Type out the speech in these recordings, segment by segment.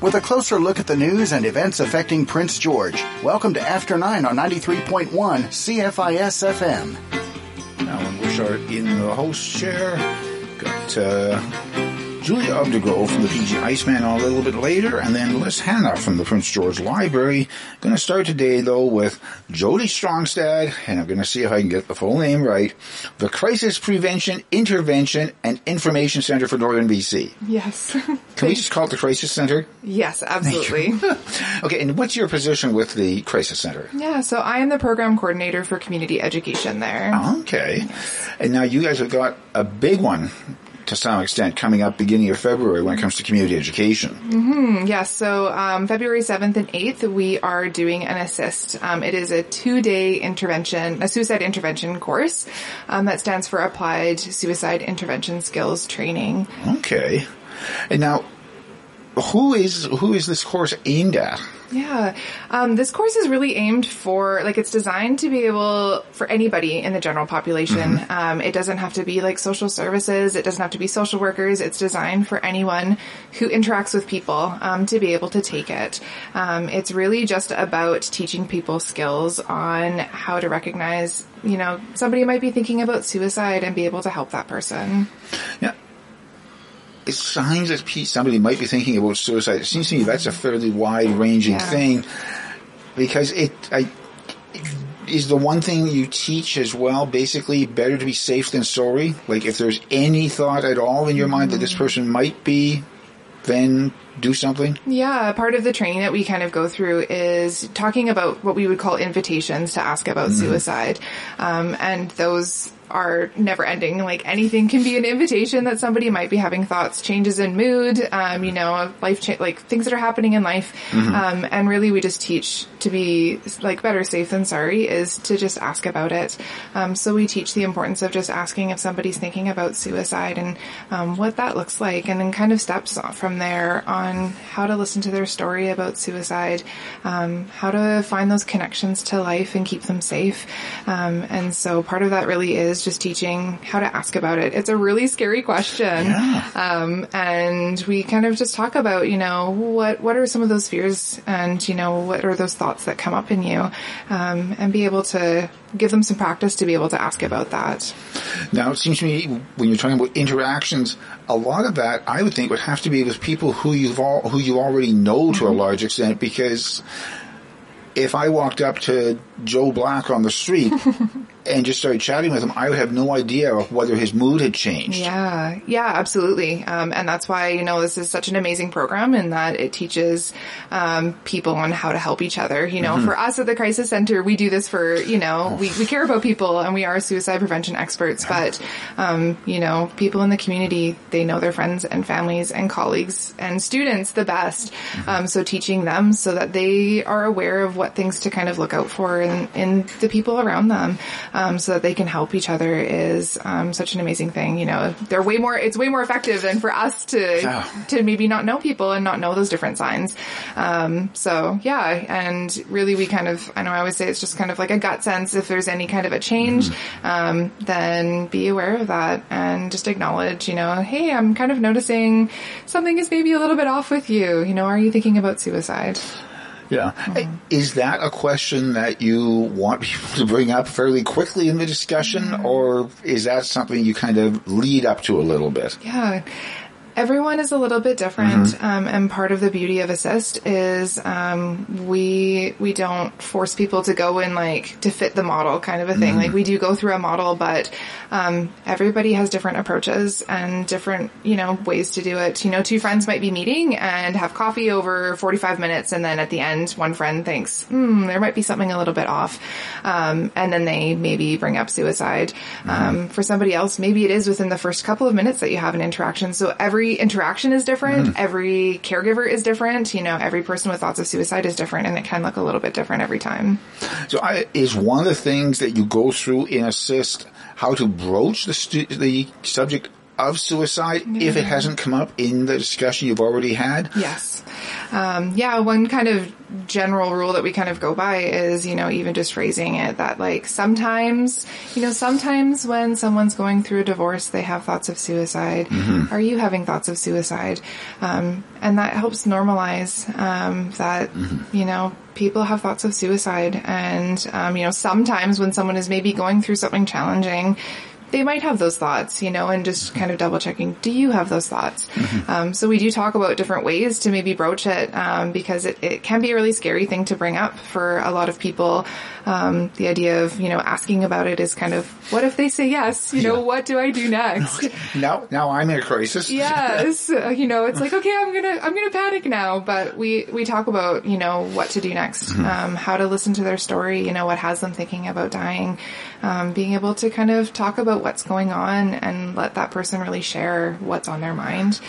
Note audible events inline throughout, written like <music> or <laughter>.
with a closer look at the news and events affecting Prince George. Welcome to After 9 on 93.1 CFIS FM. Now, when we start in the host chair, got uh, Julia Updegrove from the PG Iceman on a little bit later, and then Liz Hannah from the Prince George Library. Going to start today though with Jody Stronstad, and I'm going to see if I can get the full name right. The Crisis Prevention, Intervention, and Information Center for Northern BC. Yes. <laughs> Can we just call it the Crisis Center? Yes, absolutely. <laughs> okay, and what's your position with the Crisis Center? Yeah, so I am the program coordinator for community education there. Okay. Yes. And now you guys have got a big one to some extent coming up beginning of February when it comes to community education. Mm-hmm. Yes. Yeah, so um, February 7th and 8th, we are doing an ASIST. Um, it is a two-day intervention, a suicide intervention course um, that stands for Applied Suicide Intervention Skills Training. Okay. And now, who is who is this course aimed at? Yeah. Um, this course is really aimed for, like, it's designed to be able, for anybody in the general population. Mm-hmm. Um, it doesn't have to be like social services. It doesn't have to be social workers. It's designed for anyone who interacts with people, um, to be able to take it. Um, it's really just about teaching people skills on how to recognize, you know, somebody might be thinking about suicide and be able to help that person. Yeah signs that somebody might be thinking about suicide. It seems to me that's a fairly wide ranging yeah. thing because it, I, is the one thing you teach as well basically better to be safe than sorry? Like if there's any thought at all in your mind that this mm-hmm. person might be, then do something? Yeah, part of the training that we kind of go through is talking about what we would call invitations to ask about mm-hmm. suicide. Um, and those are never ending. Like anything can be an invitation that somebody might be having thoughts, changes in mood, um, you know, life cha- like things that are happening in life. Mm-hmm. Um, and really we just teach to be like better safe than sorry is to just ask about it. Um, so we teach the importance of just asking if somebody's thinking about suicide and um, what that looks like and then kind of steps from there on how to listen to their story about suicide, um, how to find those connections to life and keep them safe. Um, and so part of that really is is just teaching how to ask about it. It's a really scary question. Yeah. Um, and we kind of just talk about, you know, what, what are some of those fears and, you know, what are those thoughts that come up in you? Um, and be able to give them some practice to be able to ask about that. Now, it seems to me when you're talking about interactions, a lot of that I would think would have to be with people who you've all, who you already know to mm-hmm. a large extent because if I walked up to Joe Black on the street <laughs> and just started chatting with him, I would have no idea of whether his mood had changed. Yeah, yeah, absolutely. Um, and that's why, you know, this is such an amazing program in that it teaches um, people on how to help each other. You know, mm-hmm. for us at the Crisis Center, we do this for, you know, we, we care about people and we are suicide prevention experts, but, um, you know, people in the community, they know their friends and families and colleagues and students the best. Mm-hmm. Um, so teaching them so that they are aware of what things to kind of look out for in, in the people around them um, so that they can help each other is um, such an amazing thing. You know, they're way more. It's way more effective than for us to to maybe not know people and not know those different signs. Um, so yeah, and really, we kind of. I know I always say it's just kind of like a gut sense. If there's any kind of a change, mm. then be aware of that and just acknowledge. You know, hey, I'm kind of noticing something is maybe a little bit off with you. You know, are you thinking about suicide? Yeah. Mm-hmm. Is that a question that you want people to bring up fairly quickly in the discussion, mm-hmm. or is that something you kind of lead up to a little bit? Yeah everyone is a little bit different, mm-hmm. um, and part of the beauty of ASIST is um, we we don't force people to go in like to fit the model kind of a thing. Mm-hmm. Like we do go through a model, but um, everybody has different approaches and different you know ways to do it. You know, two friends might be meeting and have coffee over forty five minutes, and then at the end, one friend thinks, "Hmm, there might be something a little bit off," um, and then they maybe bring up suicide. Mm-hmm. Um, for somebody else, maybe it is within the first couple of minutes that you have an interaction. So every every interaction is different. Mm. Every caregiver is different. You know, every person with thoughts of suicide is different and it can look a little bit different every time. So I, is one of the things that you go through in ASIST how to broach the, stu- the subject of suicide yeah. if it hasn't come up in the discussion you've already had? Yes. Um, yeah, one kind of general rule that we kind of go by is, you know, even just phrasing it that like sometimes, you know, sometimes when someone's going through a divorce, they have thoughts of suicide. Mm-hmm. Are you having thoughts of suicide? Um, and that helps normalize, um, that, Mm-hmm. you know, people have thoughts of suicide. And, um, you know, sometimes when someone is maybe going through something challenging, they might have those thoughts, you know, and just kind of double checking, do you have those thoughts? Um, so we do talk about different ways to maybe broach it, um, because it, it can be a really scary thing to bring up for a lot of people. Um, the idea of, you know, asking about it is kind of, what if they say yes? You know, Yeah. what do I do next? <laughs> Now, now I'm in a crisis. <laughs> yes <laughs> you know it's like okay i'm gonna i'm gonna panic now but we we talk about you know what to do next um, how to listen to their story you know what has them thinking about dying um, being able to kind of talk about what's going on and let that person really share what's on their mind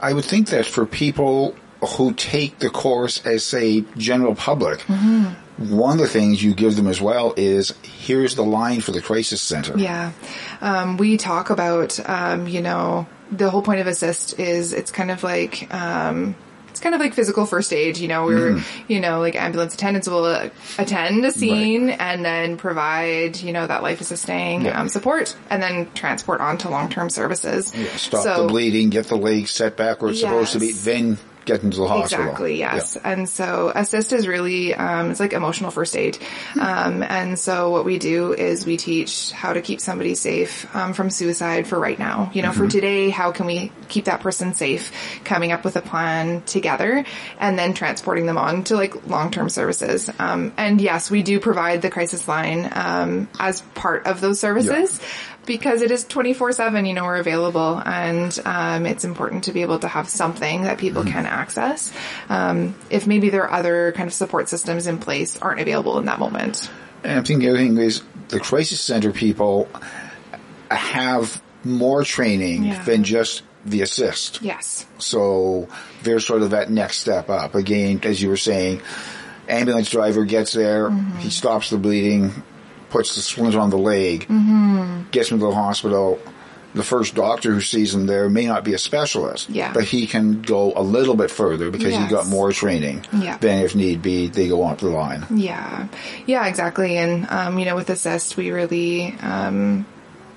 I would think that for people who take the course as, say, general public, Mm-hmm. one of the things you give them as well is here's the line for the crisis center. Yeah. Um, we talk about, um, you know, the whole point of ASIST is it's kind of like, um, kind of like physical first aid, you know, where, you know, like ambulance attendants will uh, attend a scene and then provide, you know, that life sustaining Yeah. um, support and then transport on to long-term services. Stop So- the bleeding, get the leg set back where it's supposed to be, then get into the hospital. Exactly, yes. Yeah. And so ASIST is really, um, it's like emotional first aid. Um, and so what we do is we teach how to keep somebody safe, um, from suicide for right now. You know, for today, how can we keep that person safe? Coming up with a plan together and then transporting them on to like long-term services. Um, and yes, we do provide the crisis line, um, as part of those services because it is 24-7 you know we're available and um, it's important to be able to have something that people can access um, if maybe there are other kind of support systems in place aren't available in that moment And I think the other thing is the crisis center people have more training Yeah. than just the ASIST. yes So they're sort of that next step up. Again, as you were saying, ambulance driver gets there, Mm-hmm. he stops the bleeding, puts the splint on the leg, Mm-hmm. gets him to the hospital. The first doctor who sees him there may not be a specialist, Yeah. but he can go a little bit further because he got more training. Yeah. Then, if need be, they go up the line. Yeah, yeah, exactly. And um, you know, with ASIST, we really um,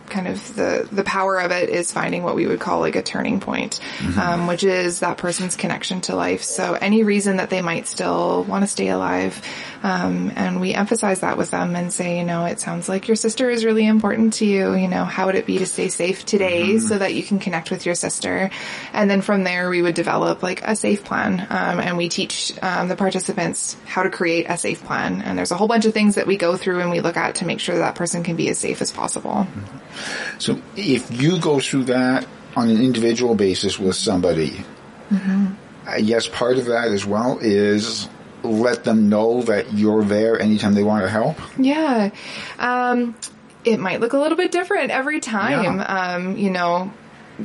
kind of the the power of it is finding what we would call like a turning point, um, which is that person's connection to life. So any reason that they might still want to stay alive, um, and we emphasize that with them and say, you know, it sounds like your sister is really important to you. You know, how would it be to stay safe today so that you can connect with your sister? And then from there, we would develop like a safe plan, um, and we teach um, the participants how to create a safe plan. And there's a whole bunch of things that we go through and we look at to make sure that, that person can be as safe as possible. So if you go through that on an individual basis with somebody, I guess part of that as well is let them know that you're there anytime they want to help. Yeah. Um, it might look a little bit different every time. Yeah. Um, you know,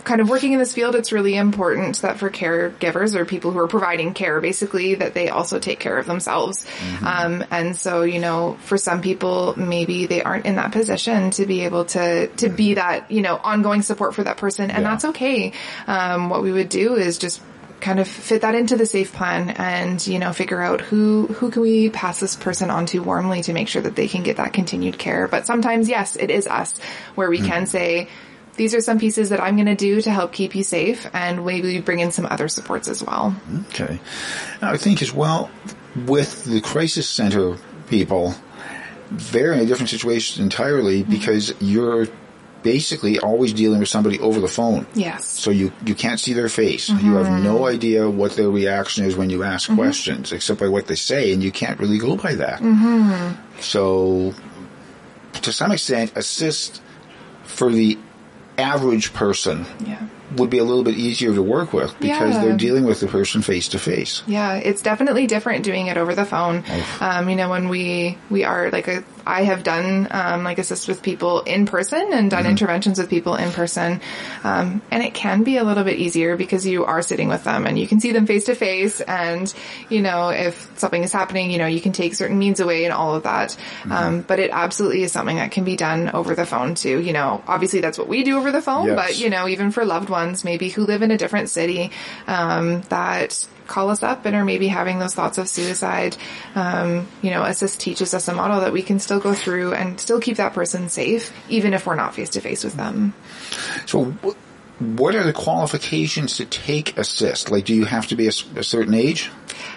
kind of working in this field, it's really important that for caregivers or people who are providing care, basically, that they also take care of themselves. Um, and so, you know, for some people, maybe they aren't in that position to be able to, to be that, you know, ongoing support for that person. And Yeah. that's okay. Um, what we would do is just kind of fit that into the safe plan and you know figure out who who can we pass this person on to warmly to make sure that they can get that continued care but sometimes yes it is us where we can say these are some pieces that I'm going to do to help keep you safe and maybe we bring in some other supports as well Okay. I think as well with the crisis center people, they're in a different situation entirely mm-hmm. because you're basically always dealing with somebody over the phone. yes So you, you can't see their face. Mm-hmm. You have no idea what their reaction is when you ask mm-hmm. questions, except by what they say, and you can't really go by that. So, to some extent, ASIST for the average person yeah would be a little bit easier to work with because Yeah. they're dealing with the person face to face. Yeah, it's definitely different doing it over the phone. Um, you know, when we we are like a I have done um, like ASIST with people in person and done interventions with people in person, um, and it can be a little bit easier because you are sitting with them and you can see them face to face, and you know if something is happening, you know you can take certain means away and all of that. Um, but it absolutely is something that can be done over the phone too. You know, obviously that's what we do over the phone, Yes. but you know even for loved ones maybe who live in a different city um, that call us up and are maybe having those thoughts of suicide, um, you know, ASIST teaches us a model that we can still go through and still keep that person safe, even if we're not face to face with them. So, what are the qualifications to take ASIST? Like, do you have to be a certain age?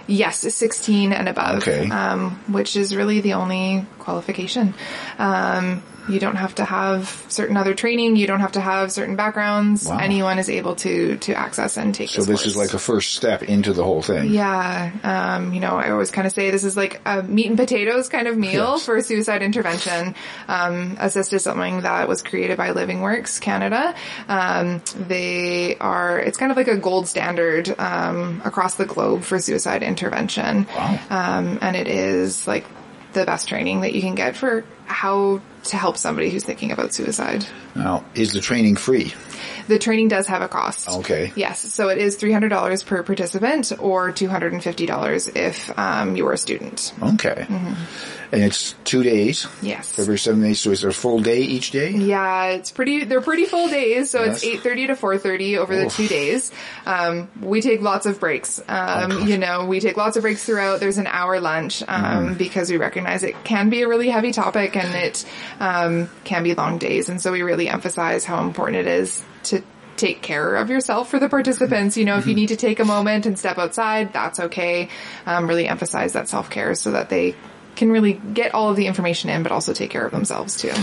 Yes, 16 and above, Okay. um, which is really the only qualification. Um, you don't have to have certain other training. You don't have to have certain backgrounds. Wow. Anyone is able to to access and take. So this is like a first step into the whole thing. Yeah, um, you know, I always kind of say this is like a meat and potatoes kind of meal Yes. for suicide intervention. Um, ASIST is something that was created by LivingWorks Canada. Um, they are, it's kind of like a gold standard um, across the globe for suicide intervention. Wow. Um, and it is like the best training that you can get for how to help somebody who's thinking about suicide. Now, is the training free? The training does have a cost. Okay. Yes, so it is $300 per participant or $250 if um, you are a student. Okay. Mm-hmm. And it's two days. Yes. Every seven days. So is there a full day each day? Yeah, it's pretty. They're pretty full days, so Yes. it's eight thirty to four thirty over the Oof. two days. Um, we take lots of breaks. Um, gosh. you know, we take lots of breaks throughout. There's an hour lunch um, Mm-hmm. because we recognize it can be a really heavy topic and it um, can be long days, and so we really emphasize how important it is to take care of yourself for the participants. You know, if you need to take a moment and step outside, that's okay. Um, really emphasize that self care so that they can really get all of the information in, but also take care of themselves too.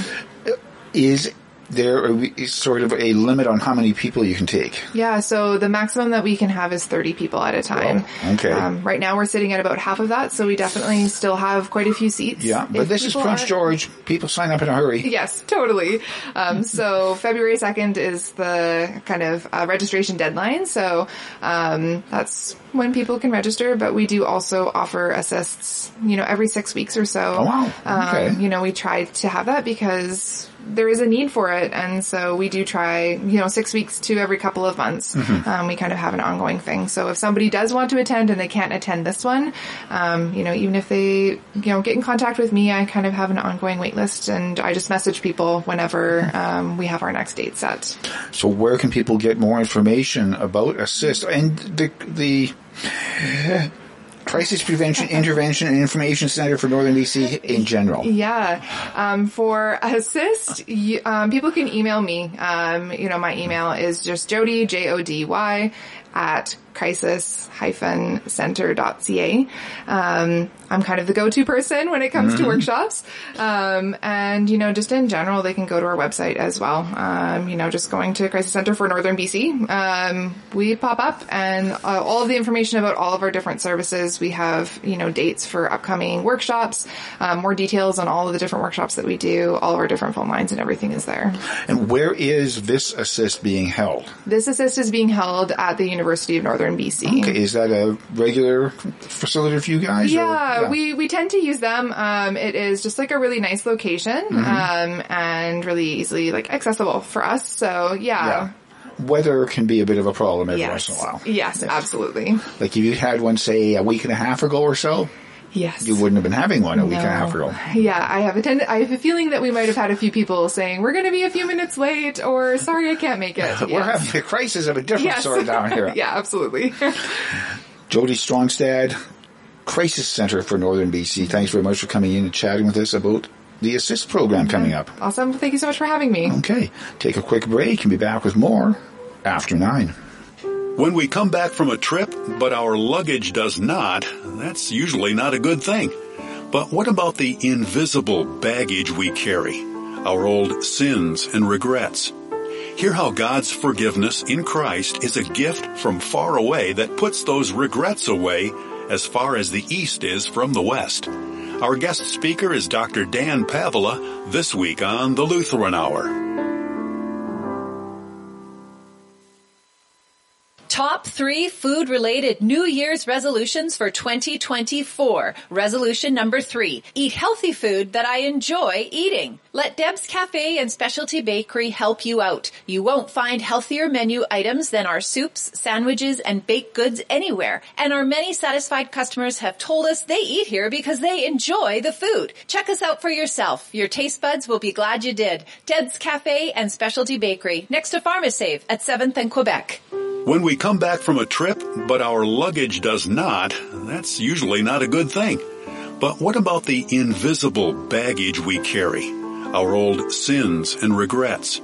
Is there a, sort of a limit on how many people you can take? Yeah, so the maximum that we can have is 30 people at a time. Wow, okay. Um, right now we're sitting at about half of that, so we definitely still have quite a few seats. Yeah, but If this is Prince are- George. People sign up in a hurry. Yes, totally. Um, so February 2nd is the kind of uh, registration deadline. So um, that's when people can register. But we do also offer ASISTs, you know, every six weeks or so. Oh, wow. Okay. Um, you know, we try to have that because there is a need for it. And so we do try, you know, six weeks to every couple of months. Mm-hmm. Um, we kind of have an ongoing thing. So if somebody does want to attend and they can't attend this one, um, you know, even if they, you know, get in contact with me, I kind of have an ongoing wait list and I just message people whenever, um, we have our next date set. So where can people get more information about ASIST and the the Crisis Prevention Intervention and Information Center for Northern BC in general? Yeah. Um, for ASIST, you, um, people can email me. Um, you know, my email is just Jody, J-O-D-Y, at crisis-center.ca. Um, I'm kind of the go-to person when it comes to workshops. Um, and, you know, just in general, they can go to our website as well. Um, you know, just going to Crisis Center for Northern BC. Um, we pop up and uh, all of the information about all of our different services. We have, you know, dates for upcoming workshops, um, more details on all of the different workshops that we do, all of our different phone lines and everything is there. And where is this ASIST being held? This ASIST is being held at the University of Northern BC. Okay, is that a regular facility for you guys? or- Yeah, we we tend to use them. Um, it is just like a really nice location, um, and really easily like accessible for us. So yeah. yeah. Weather can be a bit of a problem every Yes. once in a while. Yes, absolutely. Like if you had one, say, a week and a half ago or so, Yes. you wouldn't have been having one a week and a half ago. <laughs> Yeah, I have a tend- I have a feeling that we might have had a few people saying we're going to be a few minutes late or sorry I can't make it. <laughs> We're having a crisis of a different Yes. sort down here. <laughs> yeah, absolutely. Jody Stronstad, Crisis Center for Northern BC. Thanks very much for coming in and chatting with us about the ASIST program coming up. awesome. Thank you so much for having me. Okay, take a quick break and be back with more after nine. When we come back from a trip, but our luggage does not, that's usually not a good thing. But what about the invisible baggage we carry? Our old sins and regrets. Hear how God's forgiveness in Christ is a gift from far away that puts those regrets away as far as the East is from the West. Our guest speaker is Dr. Dan Paavola this week on the Lutheran Hour. Top three food related New Year's resolutions for 2024. Resolution number three. Eat healthy food that I enjoy eating. Let Deb's Cafe and Specialty Bakery help you out. You won't find healthier menu items than our soups, sandwiches, and baked goods anywhere. And our many satisfied customers have told us they eat here because they enjoy the food. Check us out for yourself. Your taste buds will be glad you did. Deb's Cafe and Specialty Bakery next to Pharmasave at 7th and Quebec. When we come back from a trip, but our luggage does not, that's usually not a good thing. But what about the invisible baggage we carry? Our old sins and regrets.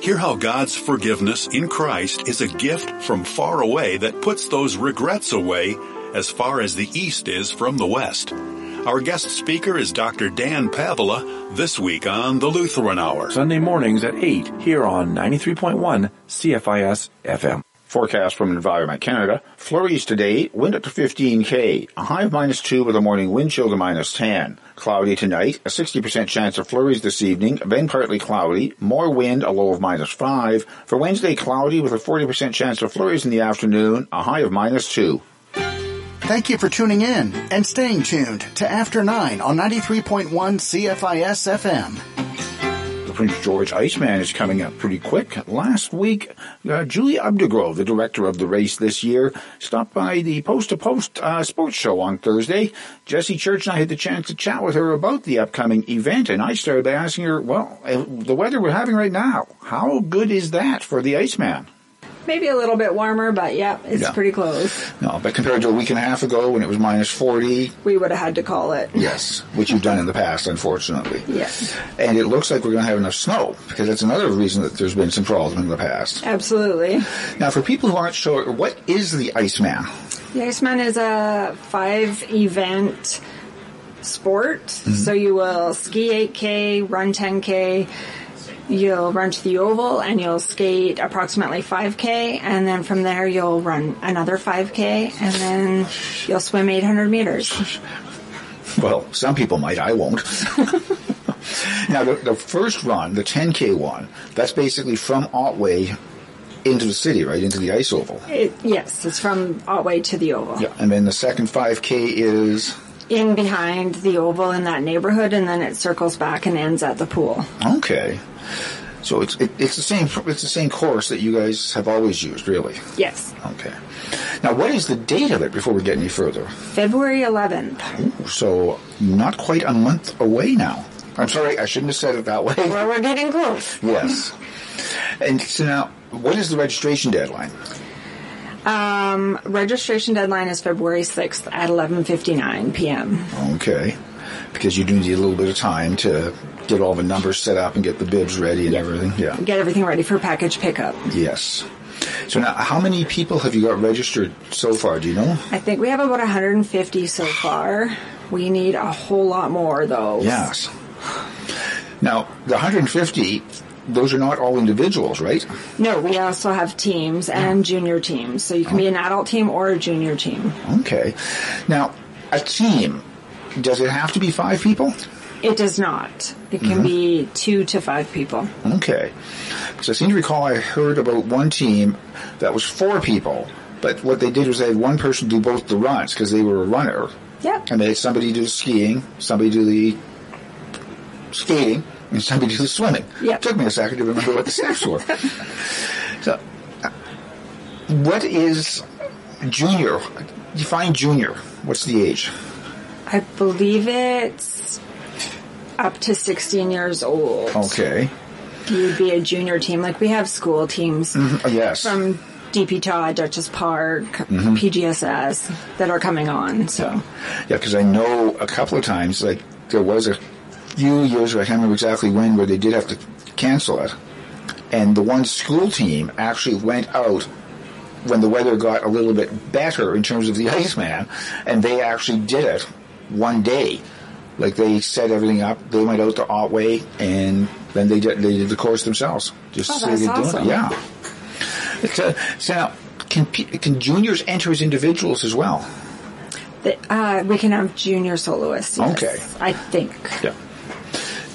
Hear how God's forgiveness in Christ is a gift from far away that puts those regrets away as far as the East is from the West. Our guest speaker is Dr. Dan Paavola this week on the Lutheran Hour. Sunday mornings at 8 here on 93.1 CFIS FM. Forecast from Environment Canada. Flurries today, wind up to 15k, a high of minus 2 with a morning wind chill to minus 10. Cloudy tonight, a 60% chance of flurries this evening, then partly cloudy, more wind, a low of minus 5. For Wednesday, cloudy with a 40% chance of flurries in the afternoon, a high of minus 2. Thank you for tuning in and staying tuned to After 9 on 93.1 CFIS FM. Prince George Iceman is coming up pretty quick. Last week, uh, Julie Updegrove, the director of the race this year, stopped by the Post to Post uh, sports show on Thursday. Jesse Church and I had the chance to chat with her about the upcoming event, and I started by asking her, well, uh, the weather we're having right now, how good is that for the Iceman? Maybe a little bit warmer, but yeah, it's Yeah. pretty close. No, but compared to a week and a half ago when it was minus 40, We would have had to call it. yes, which you've done in the past, unfortunately. Yes, And it looks like we're going to have enough snow, because that's another reason that there's been some problems in the past. absolutely. Now, for people who aren't sure, what is the Iceman? The Iceman is a five event sport. Mm-hmm. So you will ski 8K, run 10K, you'll run to the oval and you'll skate approximately 5K and then from there you'll run another 5K and then you'll swim 800 meters. <laughs> Well, some people might, I won't. <laughs> now, the, the first run, the 10K one, that's basically from Otway into the city, right, into the ice oval. It, yes, it's from Otway to the oval. Yeah. And then the second 5K is, In behind the oval in that neighborhood and then it circles back and ends at the pool. okay. So it's it, it's the same it's the same course that you guys have always used, really. Yes. Okay. Now, what is the date of it before we get any further? February 11th. So not quite a month away now. I'm sorry, I shouldn't have said it that way. Well, we're getting close. Yes. And so now, what is the registration deadline? Um, registration deadline is February 6th at 11:59 p.m. Okay. Because you do need a little bit of time to get all the numbers set up and get the bibs ready and everything. Yeah. Get everything ready for package pickup. Yes. So now, how many people have you got registered so far? Do you know? I think we have about 150 so far. We need a whole lot more though. Yes. Now, the 150, those are not all individuals, right? No, we also have teams and junior teams. So you can be an adult team or a junior team. Okay. Now, a team, does it have to be five people? It does not. It can mm-hmm. be two to five people. Okay. Because I seem to recall I heard about one team that was four people, but what they did was they had one person do both the runs because they were a runner. Yep. And they had somebody do the skiing, somebody do the skating, and somebody do the swimming. Yep. Took me a second to remember what the steps were. <laughs> so, uh, what is junior? Define junior. What's the age? I believe it's up to 16 years old. Okay. You would be a junior team. Like we have school teams Uh, yes. from DP Todd, Duchess Park, PGSS that are coming on. So Yeah, because I know a couple of times, like there was a few years, ago, I can't remember exactly when, where they did have to cancel it, and the one school team actually went out when the weather got a little bit better in terms of the Iceman, and they actually did it one day. Like they set everything up, they went out to Otway, and then they did they did the course themselves. Just Oh, so they awesome. it. Yeah. It's, uh, so now, can can juniors enter as individuals as well? the, uh, we can have junior soloists. yes, Okay. I think. Yeah.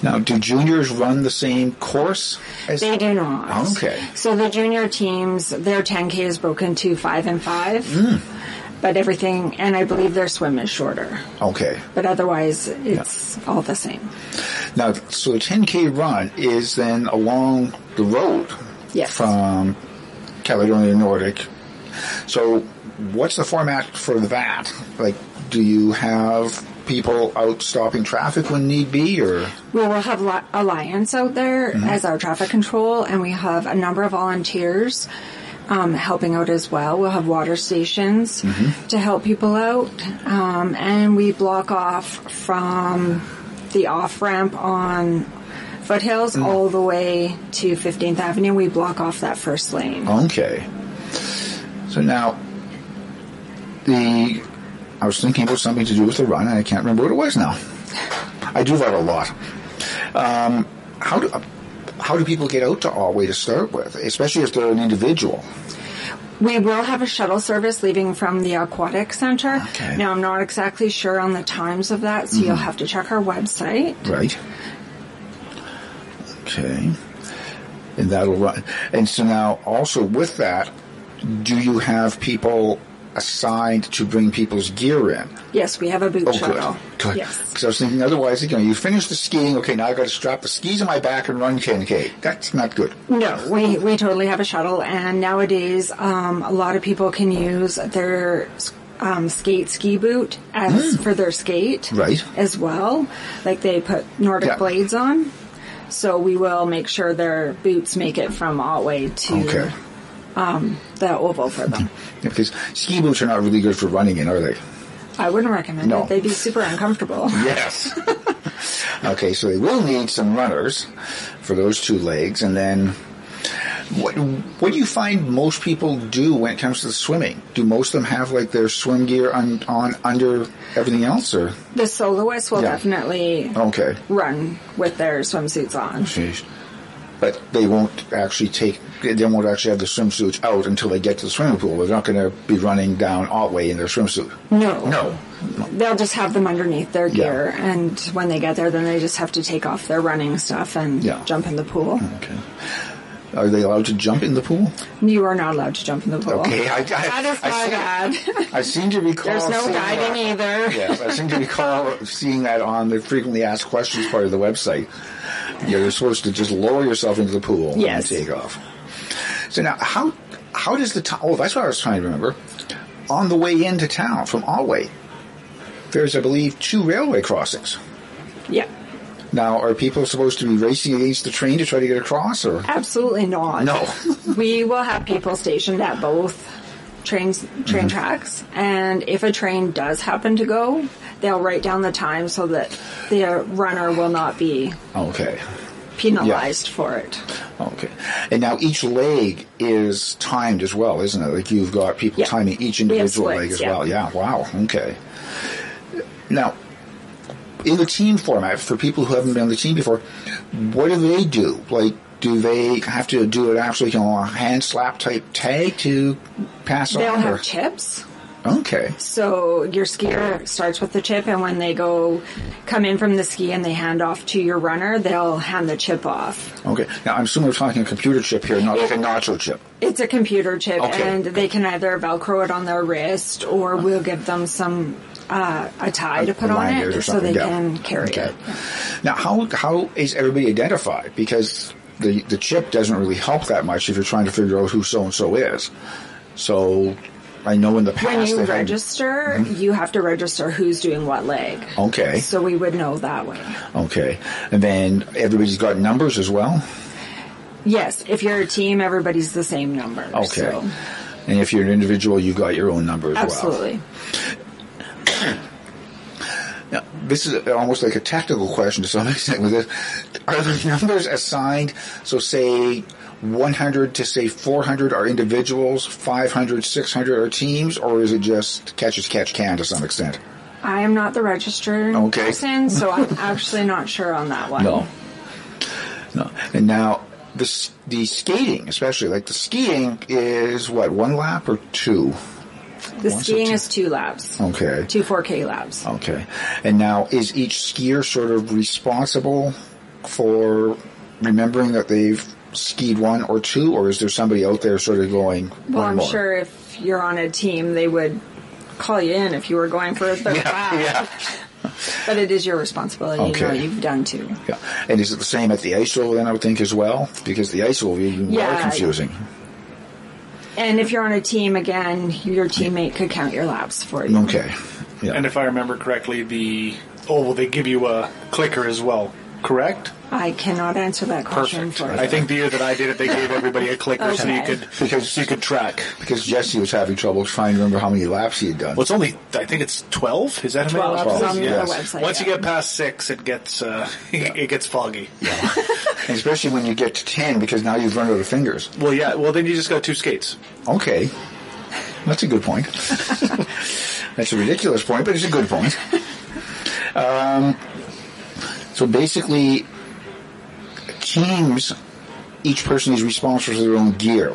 Now, do juniors run the same course as They do not. Okay. So the junior teams, their 10K is broken to five and five. Hmm. But everything, and I believe their swim is shorter. Okay. But otherwise, it's all the same. Now, so the 10K run is then along the road Yes. from Caledonia Nordic. So, what's the format for that? Like, do you have people out stopping traffic when need be, or We will have Li- Alliance out there Mm-hmm. as our traffic control, and we have a number of volunteers um, helping out as well. We'll have water stations Mm-hmm. to help people out, um, and we block off from the off ramp on Foothills Mm. all the way to 15th Avenue. We block off that first lane. okay? So now, the I was thinking about something to do with the run, and I can't remember what it was now. I do run a lot. Um, how do how do people get out to Otway to start with, especially if they're an individual? We will have a shuttle service leaving from the Aquatic Center. Okay. Mm-hmm. Now, I'm not exactly sure on the times of that, so you'll have to check our website. Right. Okay. And that'll run. And so now, also with that, do you have people assigned to bring people's gear in? Yes, we have a boot Oh, shuttle. good. Good. Yes. Because I was thinking, otherwise, you know, you finish the skiing. Okay, now I got to strap the skis on my back and run 10k. That's not good. No, we, we totally have a shuttle, and nowadays um, a lot of people can use their um, skate ski boot as for their skate. Right. as well. Like they put Nordic Yeah. blades on. So we will make sure their boots make it from Otway to Okay. Um, the oval for them. Yeah, because ski boots are not really good for running in, are they? I wouldn't recommend No. it. They'd be super uncomfortable. <laughs> Yes. okay, so they will need some runners for those two legs, and then what? What do you find most people do when it comes to the swimming? Do most of them have like their swim gear on, on under everything else, or The soloists will Yeah. definitely okay? run with their swimsuits on. But they won't actually take. They won't actually have the swimsuits out until they get to the swimming pool. They're not going to be running down Otway in their swimsuit. No. No. They'll just have them underneath their Yeah. gear, and when they get there, then they just have to take off their running stuff and Yeah. jump in the pool. Okay. Are they allowed to jump in the pool? You are not allowed to jump in the pool. Okay, I, I, That is I my seem- bad. I seem to recall. There's no diving that. either. Yes, I seem to recall seeing that on the frequently asked questions part of the website. You're supposed to just lower yourself into the pool Yes. and take off. So now, how how does the town? Oh, that's what I was trying to remember. On the way into town from Otway, there's, I believe, two railway crossings. Yeah, Now, are people supposed to be racing against the train to try to get across, or absolutely not. no? <laughs> we will have people stationed at both trains train mm-hmm. tracks, and if a train does happen to go, they'll write down the time so that the runner will not be okay. penalized for it. Okay. And now each leg is timed as well, isn't it? Like you've got people Yeah. timing each individual splits, leg as yeah. well. Yeah. Wow. Okay. Now, in the team format, for people who haven't been on the team before, what do they do? Like, do they have to do an absolutely you know, a hand slap type tag to pass They'll on? or- have chips. Okay. So your skier starts with the chip, and when they go come in from the ski and they hand off to your runner, they'll hand the chip off. Okay. Now, I'm assuming we're talking a computer chip here, not like a nacho chip. It's a computer chip, Okay. and they can either Velcro it on their wrist, or we'll give them some uh, a tie to put on it so they yeah. can carry Okay. it. Now, how how is everybody identified? Because the the chip doesn't really help that much if you're trying to figure out who so and so is. So, I know in the past When you they've had- register, you have to register who's doing what leg. Okay. So we would know that way. Okay, and then everybody's got numbers as well. Yes, if you're a team, everybody's the same number. Okay, so- and if you're an individual, you've got your own number as well. Now, this is almost like a technical question to some <laughs> extent with this. Are the numbers assigned? So say 100 to say 400 are individuals, 500, 600 are teams, or is it just catch as catch can to some extent? I am not the registered Okay. person, so I'm <laughs> actually not sure on that one. No. No. And now the the skating, especially like the skiing, is what one lap or two? The Once skiing two- is two laps. Okay. Two 4K laps. Okay. And now is each skier sort of responsible for remembering that they've skied one or two, or is there somebody out there sort of going Well, I'm more? sure if you're on a team, they would call you in if you were going for a third lap. yeah. <laughs> But it is your responsibility. You know Okay. you've done two. Yeah. And is it the same at the ice oval then, I would think, as well? Because the ice be even more Yeah. confusing. And if you're on a team, again, your teammate could count your laps for you. Okay. Yeah. And if I remember correctly, the oh, well, they give you a clicker as well, correct? I cannot answer that question for you. I think the year that I did it, they gave everybody a clicker so you could Because- so you could track. because Jesse was having trouble trying to remember how many laps he had done. Well, it's only I think it's twelve. Is that how many 12 laps? is it on the yes. website. Once you get past six, it gets uh, <laughs> it gets foggy. And especially when you get to 10 because now you've run out of fingers. Well, yeah. Well, then you just got two skates. Okay. That's a good point. <laughs> That's a ridiculous point, but it's a good point. <laughs> Um, so basically, teams, each person is responsible for their own gear.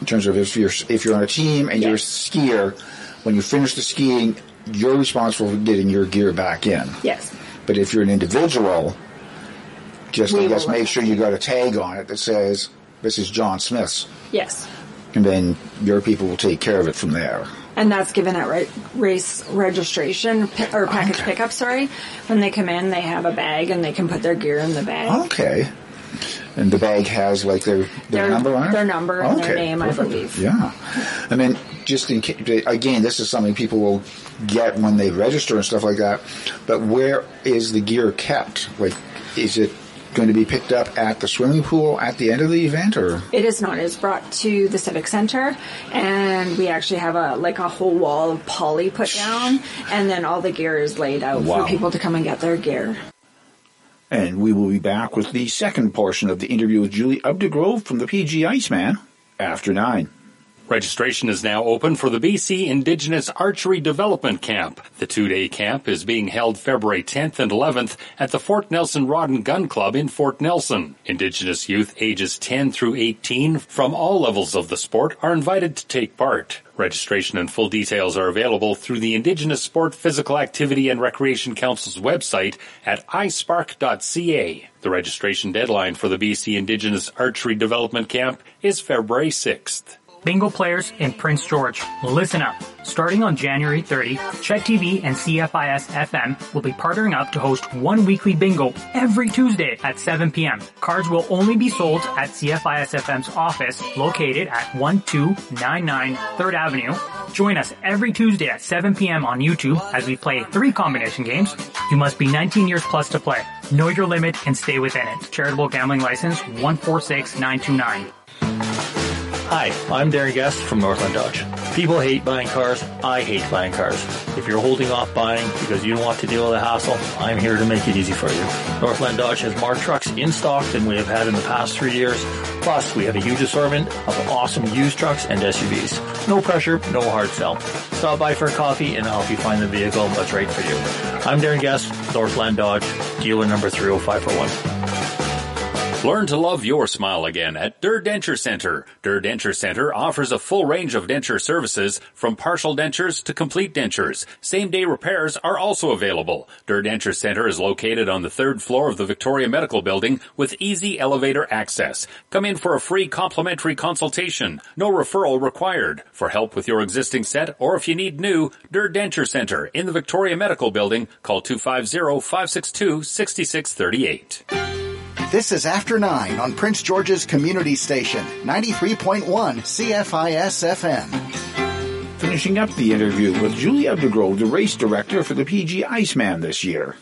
In terms of if you're if you're on a team and you're a skier, when you finish the skiing, you're responsible for getting your gear back in. Yes. But if you're an individual, just We I guess make sure you got a tag on it that says this is John Smith's, Yes. and then your people will take care of it from there. And that's given at ra- race registration or package Okay. pickup. Sorry, when they come in, they have a bag and they can put their gear in the bag. Okay. And the bag has like their their, Their- number on it. their number and their Okay, name, I believe. Yeah. I mean, just in case, again, this is something people will get when they register and stuff like that. But where is the gear kept? Like, is it going to be picked up at the swimming pool at the end of the event, or It is not. It's brought to the Civic Center, and we actually have a like a whole wall of poly put down, and then all the gear is laid out Wow. for people to come and get their gear. And we will be back with the second portion of the interview with Julie Updegrove from the PG Iceman after nine. Registration is now open for the BC Indigenous Archery Development Camp. The two-day camp is being held February 10th and 11th at the Fort Nelson Rod and Gun Club in Fort Nelson. Indigenous youth ages 10 through 18 from all levels of the sport are invited to take part. Registration and full details are available through the Indigenous Sport Physical Activity and Recreation Council's website at isparc.ca. The registration deadline for the BC Indigenous Archery Development Camp is February 6th. Bingo players in Prince George, listen up. Starting on January 30, Chet TV and CFIS FM will be partnering up to host one weekly bingo every Tuesday at 7 p.m. Cards will only be sold at CFIS FM's office located at 1299 3rd Avenue. Join us every Tuesday at 7 p.m. on YouTube as we play three combination games. You must be 19 years plus to play. Know your limit and stay within it. Charitable gambling license 146929. Hi, I'm Darren Guest from Northland Dodge. People hate buying cars. I hate buying cars. If you're holding off buying because you don't want to deal with the hassle, I'm here to make it easy for you. Northland Dodge has more trucks in stock than we have had in the past three years. Plus, we have a huge assortment of awesome used trucks and SUVs. No pressure, no hard sell. Stop by for a coffee and I'll help you find the vehicle that's right for you. I'm Darren Guest, Northland Dodge, dealer number 30541. Learn to love your smile again at Durr Denture Center. Durr Denture Center offers a full range of denture services from partial dentures to complete dentures. Same day repairs are also available. Durr Denture Center is located on the third floor of the Victoria Medical Building with easy elevator access. Come in for a free complimentary consultation. No referral required. For help with your existing set or if you need new, Durr Denture Center in the Victoria Medical Building, call 250-562-6638. This is After 9 on Prince George's Community Station, 93.1 CFIS FM. Finishing up the interview with Julie Updegrove, the race director for the PG Iceman this year.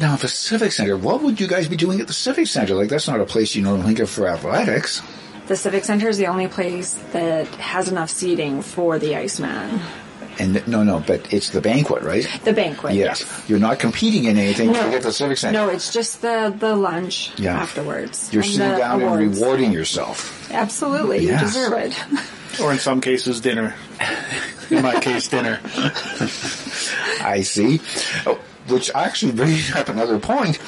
Now, the Civic Center, what would you guys be doing at the Civic Center? Like, that's not a place you normally think of for athletics. The Civic Center is the only place that has enough seating for the Iceman. And no, no, but it's the banquet, right? The banquet. Yes. You're not competing in anything No. to the Civic Center. No, it's just the the lunch Yeah. afterwards. You're sitting the down and rewarding yourself. Absolutely, Yes. you deserve it. Or in some cases, dinner. In my case, dinner. <laughs> I see. Oh, which actually brings up another point.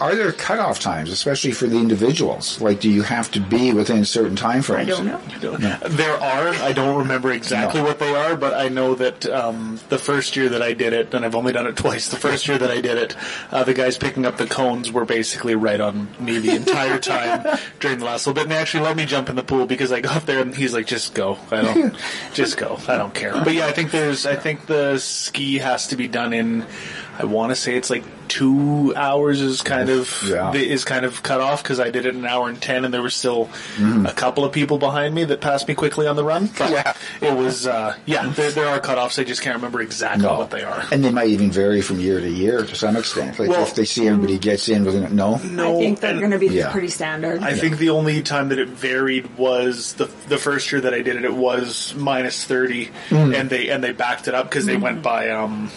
Are there cutoff times, especially for the individuals? Like, do you have to be within certain time frames? I don't know. There are. I don't remember exactly what they are, but I know that um, the first year that I did it, and I've only done it twice. The first year that I did it, uh, the guys picking up the cones were basically right on me the entire time during the last little bit. And they actually let me jump in the pool because I got there and he's like, "Just go. I don't. <laughs> just go. I don't care." But yeah, I think there's. I think the ski has to be done in. I want to say it's like two hours is kind of Yeah. is kind of cut off because I did it an hour and ten, and there were still Mm-hmm. a couple of people behind me that passed me quickly on the run. But Yeah. it was uh, yeah. There, there are cutoffs. I just can't remember exactly No. what they are. And they might even vary from year to year to some extent. Like Well- if they see everybody gets in within no. No, I think they're going to be Yeah. pretty standard. I think the only time that it varied was the the first year that I did it. It was minus thirty, Mm. and they and they backed it up because they went by um,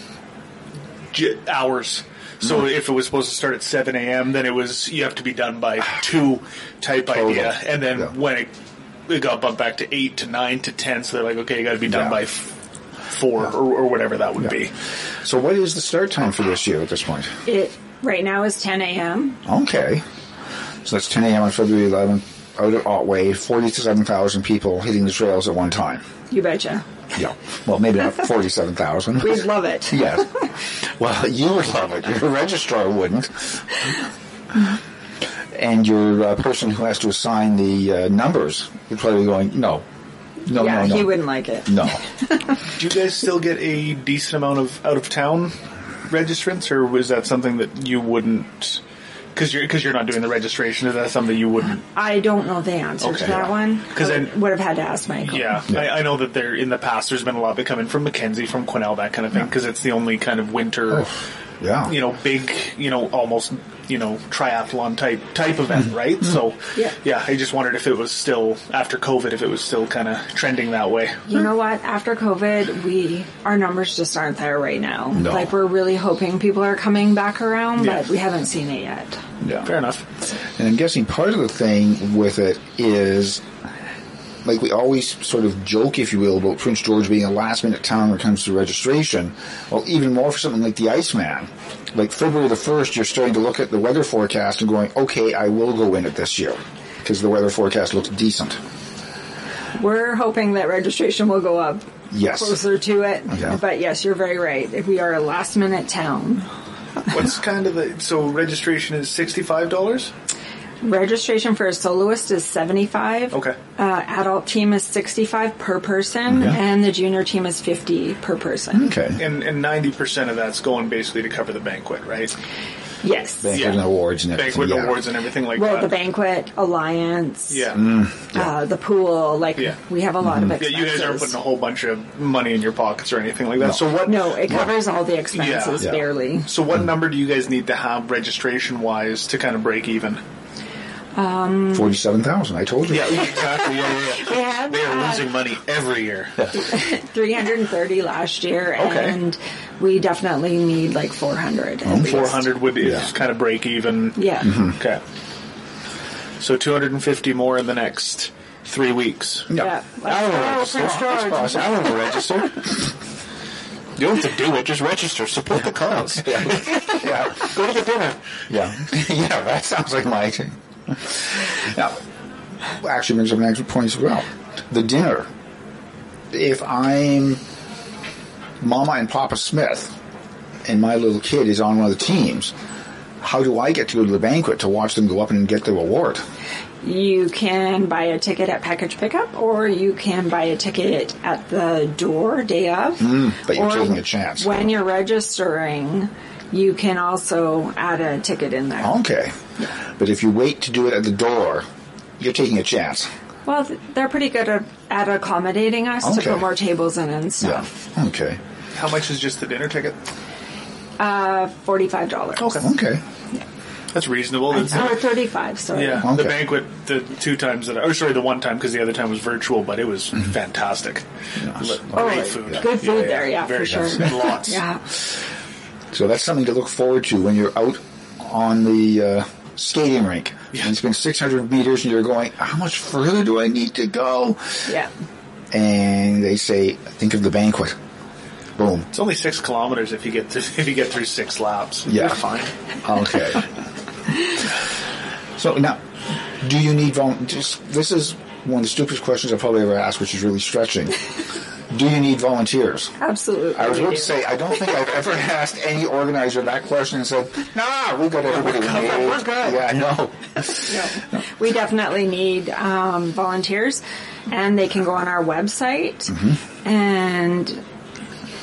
j- hours. So Mm. if it was supposed to start at seven a.m., then it was you have to be done by two type idea, and then Yeah. when it it got bumped back to eight to nine to ten, so they're like, okay, you got to be done Yeah. by f- four or, or whatever that would be. So what is the start time for this year at this point? It right now is 10 a.m. Okay. So that's 10 a.m. on February 11th. Out of Otway, 47,000 people hitting the trails at one time. You betcha. Yeah. Well, maybe not <laughs> 47,000. We'd love it. <laughs> yes. Well, you would love it. Your registrar wouldn't. And your uh, person who has to assign the uh, numbers would probably be going, no. No, yeah, no, no. he wouldn't like it. No. <laughs> Do you guys still get a decent amount of out of town registrants, or was that something that you wouldn't? Because you're because you're not doing the registration. Is that something you wouldn't? I don't know the answer Okay. to that one. 'Cause I I- would have had to ask Michael. Yeah, I, I know that there in the past there's been a lot that come in from Mackenzie, from Quesnel, that kind of thing, because it's the only kind of winter, Yeah. you know, big, you know, almost, you know, triathlon type type event, mm-hmm. right? So, mm-hmm. Yeah. yeah, I just wondered if it was still after COVID, if it was still kind of trending that way. You know what? After COVID, we our numbers just aren't there right now. No. Like we're really hoping people are coming back around, Yeah. but we haven't seen it yet. Yeah. Fair enough. And I'm guessing part of the thing with it is, like we always sort of joke, if you will, about Prince George being a last minute town when it comes to registration. Well, even more for something like the Iceman. Like February the 1st, you're starting to look at the weather forecast and going, okay, I will go in it this year. Because the weather forecast looks decent. We're hoping that registration will go up Yes. closer to it. Yeah. But yes, you're very right. If we are a last minute town, What's kind of the so registration is sixty five dollars? Registration for a soloist is 75. Okay. Uh, adult team is 65 per person, Yeah. and the junior team is 50 per person. Okay. And and ninety percent of that's going basically to cover the banquet, right? Yes. Banquet Yeah. and awards and everything. Banquet yeah. awards and everything like Well, that. Well, the banquet, alliance, yeah. uh, the pool, like Yeah. we have a lot of Yeah, expenses. you guys aren't putting a whole bunch of money in your pockets or anything like that. So what? No, it covers all the expenses Yeah. barely. So what number do you guys need to have registration wise to kind of break even? 47,000, I told you. Yeah, exactly. Yeah, yeah, We yeah. <laughs> had They are uh, losing money every year. <laughs> 330 last year, Okay. and we definitely need like 400. at least. Four hundred would is Yeah. kind of break even. Yeah. Okay. So two hundred and fifty more in the next three weeks. No. Yeah. I don't know. Let's go, Prince George. possible. I don't know, register. <laughs> You don't have to do it, just register. Support the cause. Yeah. Go to the dinner. Yeah. yeah, that sounds like my thing. Now, actually brings up an excellent point as well. The dinner. If I'm Mama and Papa Smith and my little kid is on one of the teams, how do I get to go to the banquet to watch them go up and get their award? You can buy a ticket at package pickup, or you can buy a ticket at the door day of. Mm, but you're taking a chance. When you're registering, you can also add a ticket in there. Okay. But if you wait to do it at the door, you're taking a chance. Well, they're pretty good at, at accommodating us to put more tables in and stuff. Yeah. Okay. How much is just the dinner ticket? Uh, forty-five dollars. Okay. Okay. That's reasonable. That's, Or thirty-five. Sorry. yeah, Okay. the banquet, the two times that, I, or sorry, the one time because the other time was virtual, but it was fantastic. Yes. Oh, Great food. good food there, yeah, Very for sure. good. Lots. Yeah. So that's something to look forward to when you're out on the uh, skating rink. And it's been 600 meters and you're going, how much further do I need to go? Yeah. And they say, think of the banquet. Boom. It's only six kilometers if you get to, <laughs> if you get through six laps. Yeah. You're fine. Okay. So now, do you need volunteers? This is one of the stupidest questions I've probably ever asked, which is really stretching. Do you need volunteers? Absolutely. I was we about to say, I don't think I've ever <laughs> asked any organizer that question and said, nah, we got everybody we need. We're good. Yeah, I know. No. We definitely need um, volunteers, and they can go on our website and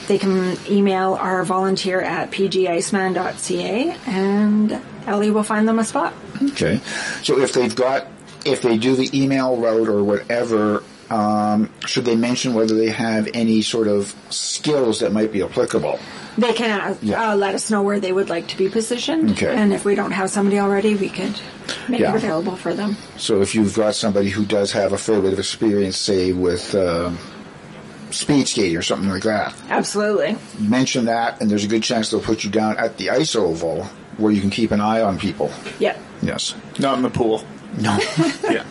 they can email our volunteer at pgiceman.ca, and Ellie will find them a spot. Okay. So if they've got, if they do the email route or whatever, um, should they mention whether they have any sort of skills that might be applicable? They can uh, Yeah. uh, let us know where they would like to be positioned, Okay. and if we don't have somebody already, we could make Yeah. it available for them. So if you've got somebody who does have a fair bit of experience, say with um speed skating or something like that, Absolutely. mention that, and there's a good chance they'll put you down at the ice oval where you can keep an eye on people. Yep. Yes. Not in the pool. No. <laughs> Yeah.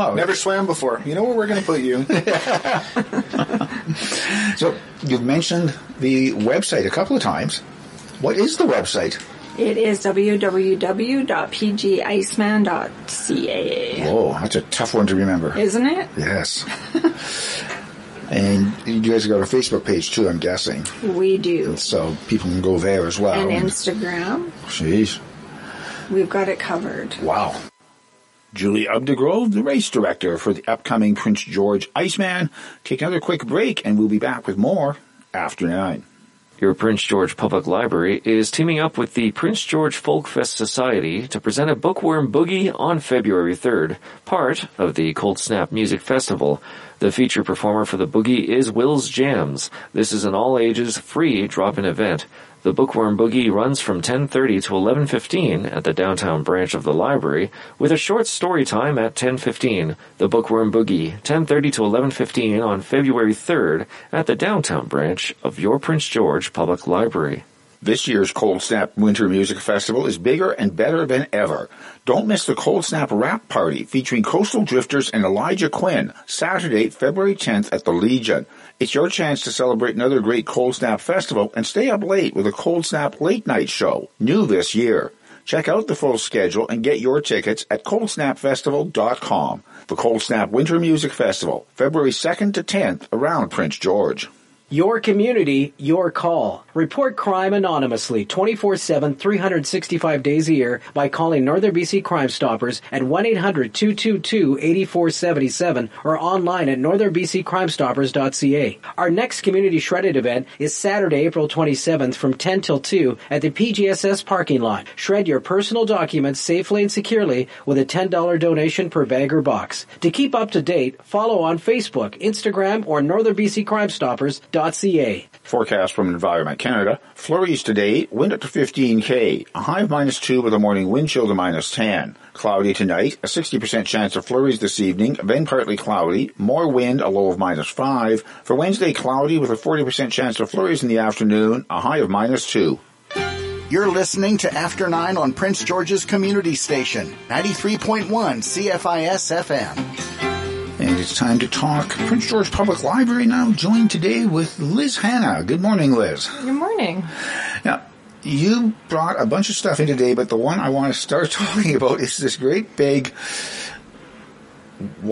Well, Never swam before. You know where we're going to put you? <laughs> So you've mentioned the website a couple of times. What is the website? It is www.pgiceman.ca. Oh, that's a tough one to remember. Isn't it? Yes. <laughs> and you guys got a Facebook page too, I'm guessing. We do. So people can go there as well. And Instagram. Jeez. We've got it covered. Wow. Julie Ubdegrove, the race director for the upcoming Prince George Iceman. Take another quick break and we'll be back with more after nine. Your Prince George Public Library is teaming up with the Prince George Folk Fest Society to present a Bookworm Boogie on February 3rd, part of the Cold Snap Music Festival. The feature performer for the boogie is Will's Jams. This is an all-ages free drop-in event. The Bookworm Boogie runs from 10:30 to 11:15 at the downtown branch of the library with a short story time at 10:15. The Bookworm Boogie 10:30 to 11:15 on February 3rd at the downtown branch of your Prince George Public Library. This year's Cold Snap Winter Music Festival is bigger and better than ever. Don't miss the Cold Snap Rap Party featuring Coastal Drifters and Elijah Quinn, Saturday, February 10th at the Legion. It's your chance to celebrate another great Cold Snap festival and stay up late with a Cold Snap late night show, new this year. Check out the full schedule and get your tickets at coldsnapfestival.com. The Cold Snap Winter Music Festival, February 2nd to 10th around Prince George. Your community, your call. Report crime anonymously 24-7, 365 days a year by calling Northern BC Crime Stoppers at 1-800-222-8477 or online at northernbccrimestoppers.ca. Our next community shredded event is Saturday, April 27th from 10 till 2 at the PGSS parking lot. Shred your personal documents safely and securely with a $10 donation per bag or box. To keep up to date, follow on Facebook, Instagram, or northernbccrimestoppers.ca. Forecast from Environment Canada. Flurries today, wind up to 15k. A high of minus 2 with a morning wind chill to minus 10. Cloudy tonight, a 60% chance of flurries this evening, then partly cloudy. More wind, a low of minus 5. For Wednesday, cloudy with a 40% chance of flurries in the afternoon, a high of minus 2. You're listening to After 9 on Prince George's Community Station, 93.1 CFIS FM. And it's time to talk Prince George Public Library now, joined today with Liz Hannah. Good morning, Liz. Good morning. Now, you brought a bunch of stuff in today, but the one I want to start <laughs> talking about is this great big.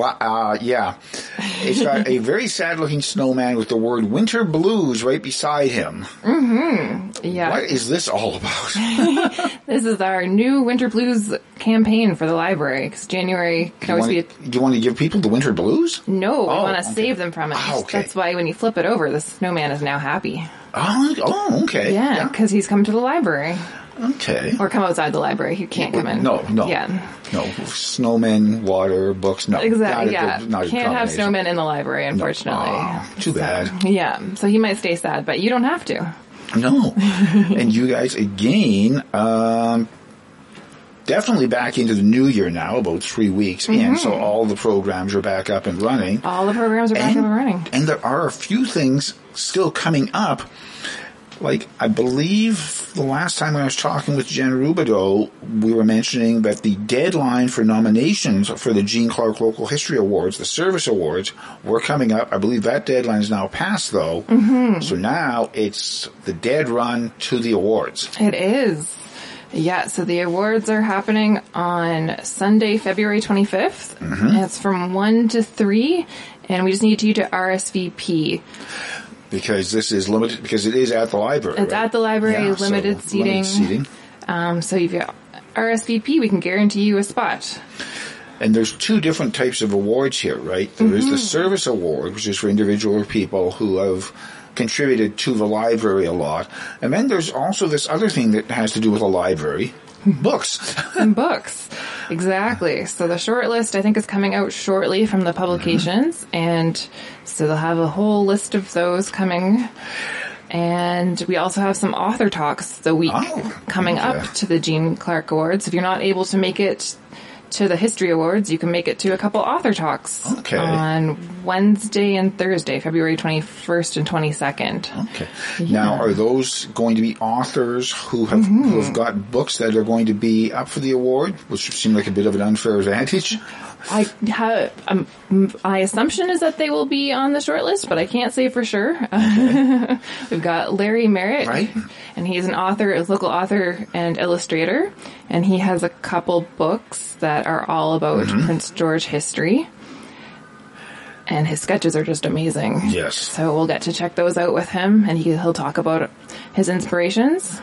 Uh, yeah, it's got a very sad-looking snowman with the word "Winter Blues" right beside him. Mm-hmm. Yeah. What is this all about? <laughs> This is our new Winter Blues campaign for the library because January can always be a do you want to give people the winter blues? No, we Oh, want to okay. save them from it. Ah, okay. That's why when you flip it over, the snowman is now happy. Oh, oh okay. Yeah, because he's come to the library. Okay. Or come outside the library. He can't come in. No, no. Yeah, No, snowmen, water, books, no. exactly. Not Yeah, not can't have snowmen in the library, unfortunately. Oh, too bad. Yeah, so he might stay sad, but you don't have to. No. <laughs> and you guys, again, um, definitely back into the new year now, about three weeks in, so Mhm. all the programs are back up and running. All the programs are back And- up and running. And there are a few things still coming up. Like, I believe the last time I was talking with Jen Rubidoux, we were mentioning that the deadline for nominations for the Jeanne Clarke Local History Awards, the Service Awards, were coming up. I believe that deadline is now passed, though. Mhm. So now it's the dead run to the awards. It is. Yeah, so the awards are happening on Sunday, February 25th. Mhm. And it's from 1 to 3, and we just need you to RSVP. Because this is limited, because it is at the library. It's right? at the library, Yeah, so limited seating. Limited seating. Um, so if you got RSVP, we can guarantee you a spot. And there's two different types of awards here, right? There is Mhm. the service award, which is for individual people who have contributed to the library a lot. And then there's also this other thing that has to do with the library, books. and <laughs> books. Exactly. So the short list I think is coming out shortly from the publications and so they'll have a whole list of those coming. And we also have some author talks the week oh, coming okay. up to the Jeanne Clarke Awards. If you're not able to make it to the History Awards, you can make it to a couple author talks Okay. on Wednesday and Thursday, February 21st and 22nd. Okay. Now, are those going to be authors who have Mm-hmm. who have got books that are going to be up for the award, which would seem like a bit of an unfair advantage? I have um, my assumption is that they will be on the short list, but I can't say for sure. <laughs> We've got Larry Merritt, Right. and he's an author, a local author and illustrator, and he has a couple books that are all about Mhm. Prince George history. And his sketches are just amazing. Yes. So we'll get to check those out with him, and he, he'll talk about his inspirations.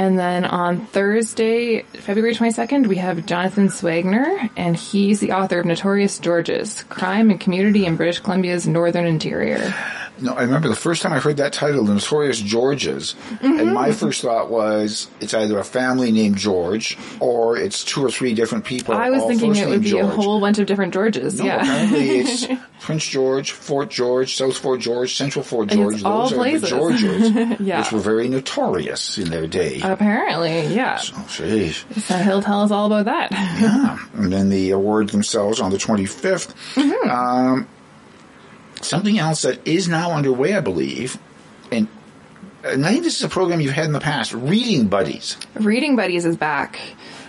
And then on Thursday, February 22nd, we have Jonathan Swainger, and he's the author of Notorious Georges, Crime and Community in British Columbia's Northern Interior. No, I remember the first time I heard that title, The Notorious Georges, Mm-hmm. and my first thought was it's either a family named George or it's two or three different people. I was thinking it would be George. a whole bunch of different Georges, No, yeah. apparently <laughs> it's Prince George, Fort George, South Fort George, Central Fort George. all Those are places. the <laughs> Georges, Yeah. which were very notorious in their day. Apparently, yeah. Jeez. So he'll tell us all about that. Yeah. And then the awards themselves on the 25th. Mm-hmm. Um, something else that is now underway, I believe, and, and I think this is a program you've had in the past, Reading Buddies. Reading Buddies is back.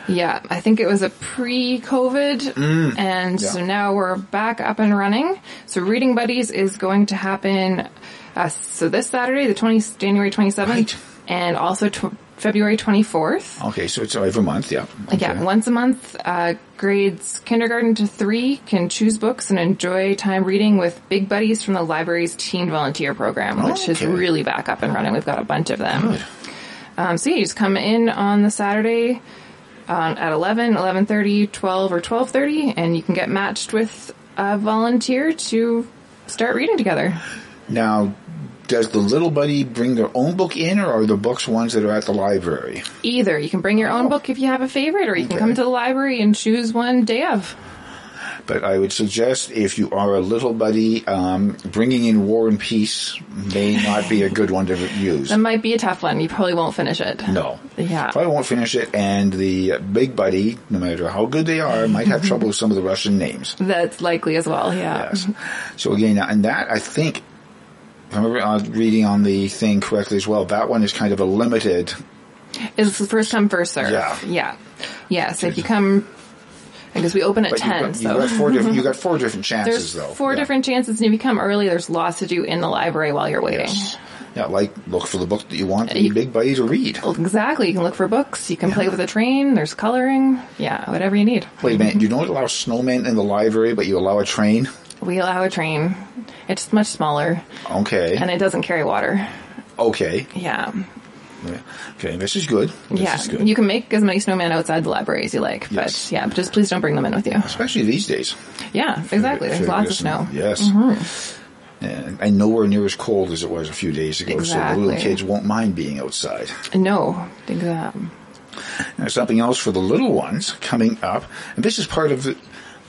Yeah, I think it was a pre-COVID, Mm, and yeah. so now we're back up and running. So Reading Buddies is going to happen. Uh, so this Saturday, the 20, January twenty seventh, and also tw- February twenty fourth. Okay, so it's every month, yeah. Yeah, once a month, uh, grades kindergarten to three can choose books and enjoy time reading with big buddies from the library's teen volunteer program, which is really back up and running. We've got a bunch of them. Um, so yeah, you just come in on the Saturday um, at 11, 11.30, 12, or 12.30, and you can get matched with a volunteer to start reading together. Now, does the little buddy bring their own book in, or are the books ones that are at the library? Either you can bring your own book if you have a favorite, or you can come to the library and choose one day of. But I would suggest if you are a little buddy, um, bringing in War and Peace may not be a good one to use. That might be a tough one. You probably won't finish it. No. Yeah. Probably won't finish it, and the big buddy, no matter how good they are, might have <laughs> trouble with some of the Russian names. That's likely as well, yeah. Yes. So again, and that I think, if I remember uh, reading on the thing correctly as well, that one is kind of a limited. It's the first come, first serve. Yeah. Yeah. Yeah, so if you come, I guess we open at But you've 10, got, so. you've got four different. <laughs> You got four different chances There's though. four Yeah. different chances, and if you come early, there's lots to do in the library while you're waiting. Yes. Yeah, like look for the book that you want the You- big buddy to read. Exactly. You can look for books. You can play with a train. There's coloring. Yeah, whatever you need. Wait a minute, you don't allow snowmen in the library, but you allow a train? We allow a train. It's much smaller, Okay. and it doesn't carry water. Okay. Yeah. Yeah. Okay, this is good. This yeah. is good. You can make as many snowmen outside the library as you like, Yes. but yeah, just please don't bring them in with you. Especially these days. Yeah, exactly. There's lots of snow. Yes. Mhm. And, and nowhere near as cold as it was a few days ago, so the little kids won't mind being outside. No, exactly. There's something else for the little ones coming up, and this is part of the.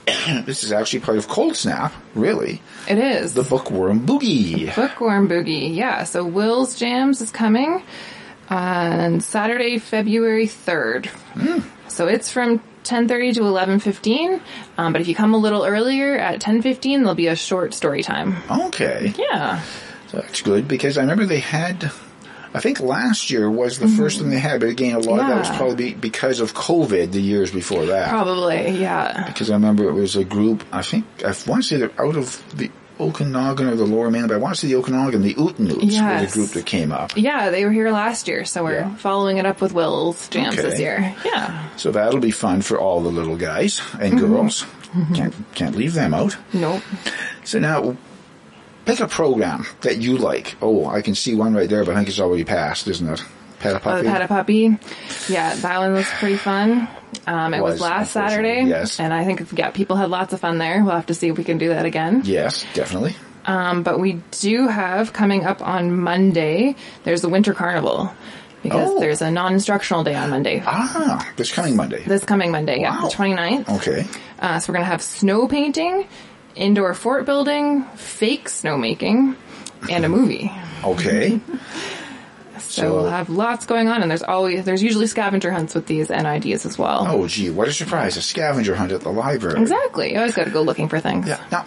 <coughs> this is actually part of Cold Snap, really. It is. The Bookworm Boogie. Bookworm Boogie, yeah. So Will's Jams is coming on Saturday, February 3rd. So it's from 10.30 to 11.15. Um, but if you come a little earlier at 10.15, there'll be a short story time. Okay. Yeah. So that's good because I remember they had. I think last year was the first thing they had, but again, a lot of that was Mm-hmm. Probably because of COVID the years before that. Probably, yeah. Because I remember it was a group. I think I want to say they're out of the Okanagan or the Lower Mainland, but I want to say the Okanagan, the Ootanoots were the Yes. group that came up. Yeah, they were here last year, so we're following it up with Will's jams this year. Yeah. So that'll be fun for all the little guys and Mhm. girls. Can't can't leave them out. Nope. So now, pick a program that you like. Oh, I can see one right there, but I think it's already passed, isn't it? Pet a Oh, puppy. the Pet a Puppy. Yeah, that one was pretty fun. Um, it was, Was, last Saturday. yes. And I think, yeah, people had lots of fun there. We'll have to see if we can do that again. Yes, definitely. Um, but we do have coming up on Monday, there's the Winter Carnival. Because Oh. there's a non-instructional day on Monday. Ah, this coming Monday. This coming Monday, yeah, Wow. the 29th. Okay. Uh, so we're going to have snow painting, indoor fort building, fake snowmaking, and a movie. <laughs> Okay. So, So- we'll have lots going on, and there's always there's usually scavenger hunts with these NIDs as well. Oh, gee, what a surprise! A scavenger hunt at the library. Exactly. You always got to go looking for things. Yeah. Now,